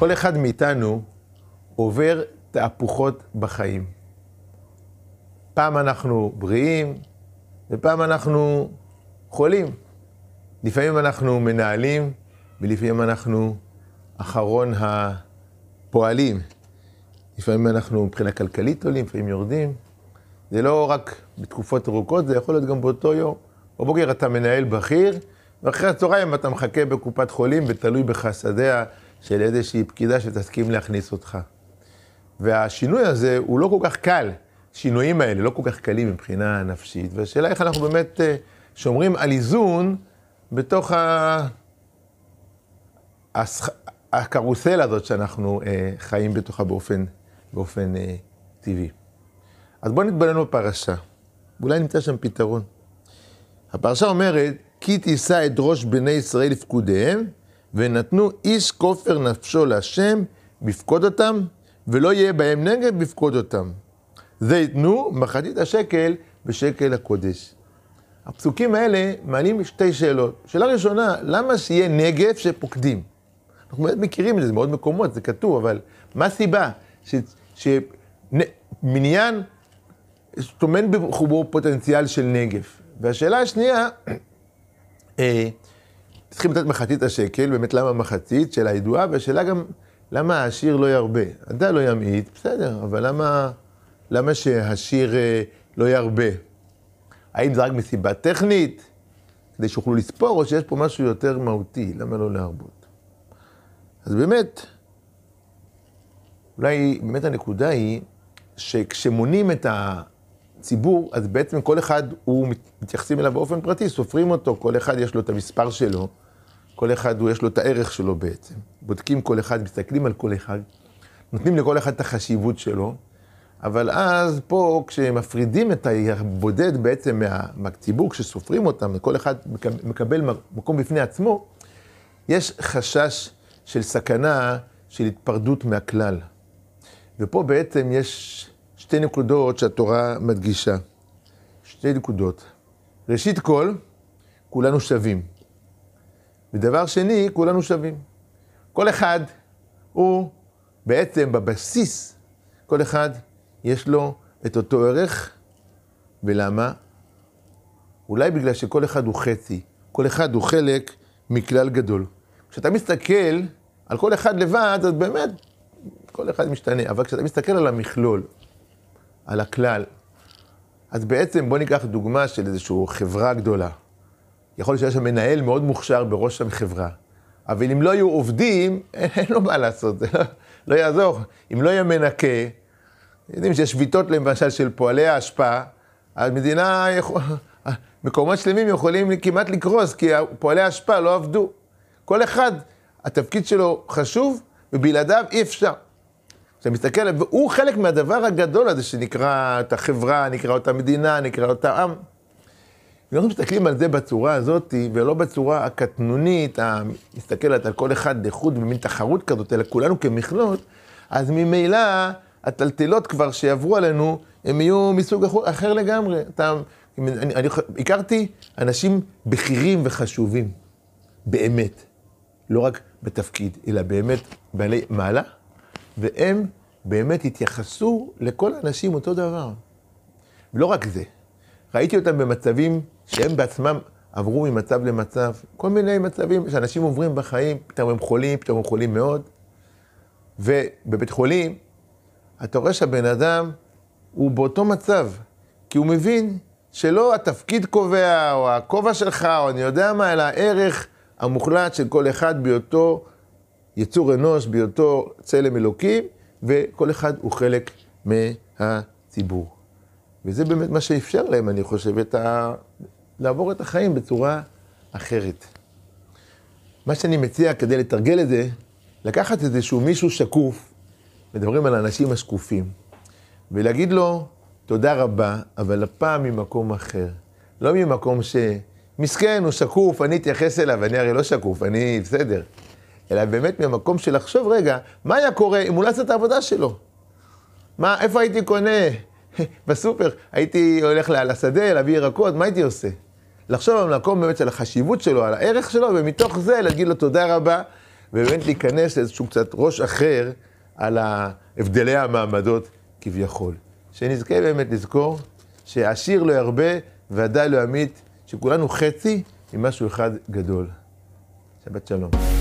כל אחד מאיתנו עובר תהפוכות בחיים. פעם אנחנו בריאים, ופעם אנחנו חולים. לפעמים אנחנו מנהלים, ולפעמים אנחנו אחרון הפועלים. לפעמים אנחנו מבחינה כלכלית עולים, לפעמים יורדים. זה לא רק בתקופות ארוכות, זה יכול להיות גם באותו יום. בבוקר אתה מנהל בכיר, ואחרי הצהריים אתה מחכה בקופת חולים ותלוי בחסדיה של איזושהי פקידה שתסכים להכניס אותך. והשינוי הזה הוא לא כל כך קל, השינויים האלה לא כל כך קלים מבחינה נפשית, והשאלה איך אנחנו באמת אה, שומרים על איזון בתוך ה... הסח... הזאת שאנחנו אה, חיים בתוכה באופן, באופן אה, טבעי. אז בואו נתבונן בפרשה, ואולי נמצא שם פתרון. הפרשה אומרת, כי תישא את ראש בני ישראל לפקודיהם, ונתנו איש כופר נפשו להשם, בפקוד אותם, ולא יהיה בהם נגד בפקוד אותם. זה ייתנו מחצית השקל בשקל הקודש. הפסוקים האלה מעלים שתי שאלות. שאלה ראשונה, למה שיהיה נגף שפוקדים? אנחנו באמת מכירים את זה, זה מאוד מקומות, זה כתוב, אבל מה הסיבה שמניין טומן בחובו פוטנציאל של נגף? והשאלה השנייה, אה, צריכים לתת מחצית השקל, באמת למה מחצית? שאלה ידועה, והשאלה גם, למה העשיר לא ירבה? אתה לא ימעיט, בסדר, אבל למה, למה שהעשיר אה, לא ירבה? האם זה רק מסיבה טכנית, כדי שיוכלו לספור, או שיש פה משהו יותר מהותי, למה לא להרבות? אז באמת, אולי באמת הנקודה היא, שכשמונים את הציבור, אז בעצם כל אחד, הוא מתייחסים אליו באופן פרטי, סופרים אותו, כל אחד יש לו את המספר שלו, כל אחד יש לו את הערך שלו בעצם. בודקים כל אחד, מסתכלים על כל אחד, נותנים לכל אחד את החשיבות שלו, אבל אז פה, כשמפרידים את הבודד בעצם מה, מהציבור, כשסופרים אותם, כל אחד מקבל מקום בפני עצמו, יש חשש של סכנה של התפרדות מהכלל. ופה בעצם יש שתי נקודות שהתורה מדגישה. שתי נקודות. ראשית כל, כולנו שווים. ודבר שני, כולנו שווים. כל אחד הוא בעצם בבסיס, כל אחד יש לו את אותו ערך, ולמה? אולי בגלל שכל אחד הוא חצי, כל אחד הוא חלק מכלל גדול. כשאתה מסתכל על כל אחד לבד, אז באמת, כל אחד משתנה. אבל כשאתה מסתכל על המכלול, על הכלל, אז בעצם בוא ניקח דוגמה של איזושהי חברה גדולה. יכול להיות שיש שם מנהל מאוד מוכשר בראש החברה, אבל אם לא יהיו עובדים, אין, אין לו מה לעשות, זה לא, לא יעזור. אם לא יהיה מנקה, יודעים שיש שביתות למשל של פועלי האשפה, המדינה, יכול, מקומות שלמים יכולים כמעט לקרוס, כי פועלי האשפה לא עבדו. כל אחד, התפקיד שלו חשוב, ובלעדיו אי אפשר. כשאתה מסתכל, והוא חלק מהדבר הגדול הזה שנקרא את החברה, נקרא אותה מדינה, נקרא אותה עם. אם אנחנו מסתכלים על זה בצורה הזאת, ולא בצורה הקטנונית, המסתכלת על כל אחד לחוד במין תחרות כזאת, אלא כולנו כמכלול, אז ממילא הטלטלות כבר שיעברו עלינו, הם יהיו מסוג אחר לגמרי. אתה, אני, אני הכרתי אנשים בכירים וחשובים, באמת. לא רק בתפקיד, אלא באמת בעלי מעלה, והם באמת התייחסו לכל האנשים אותו דבר. ולא רק זה, ראיתי אותם במצבים שהם בעצמם עברו ממצב למצב, כל מיני מצבים שאנשים עוברים בחיים, פתאום הם חולים, פתאום הם חולים מאוד, ובבית חולים, אתה רואה שהבן אדם הוא באותו מצב, כי הוא מבין שלא התפקיד קובע, או הכובע שלך, או אני יודע מה, אלא הערך המוחלט של כל אחד בהיותו יצור אנוש, בהיותו צלם אלוקים, וכל אחד הוא חלק מהציבור. וזה באמת מה שאפשר להם, אני חושב, את ה... לעבור את החיים בצורה אחרת. מה שאני מציע כדי לתרגל את זה, לקחת איזשהו מישהו שקוף, מדברים על האנשים השקופים, ולהגיד לו, תודה רבה, אבל הפעם ממקום אחר. לא ממקום ש... מסכן, הוא שקוף, אני אתייחס אליו, אני הרי לא שקוף, אני בסדר. אלא באמת ממקום של לחשוב, רגע, מה היה קורה אם הוא לא עשה את העבודה שלו? מה, איפה הייתי קונה? בסופר, הייתי הולך לשדה, להביא ירקות, מה הייתי עושה? לחשוב על מקום באמת של החשיבות שלו, על הערך שלו, ומתוך זה להגיד לו תודה רבה, ובאמת להיכנס לאיזשהו קצת ראש אחר על הבדלי המעמדות כביכול. שנזכה באמת לזכור שהעשיר לא ירבה והדל לא ימית, שכולנו חצי ממשהו אחד גדול. שבת שלום.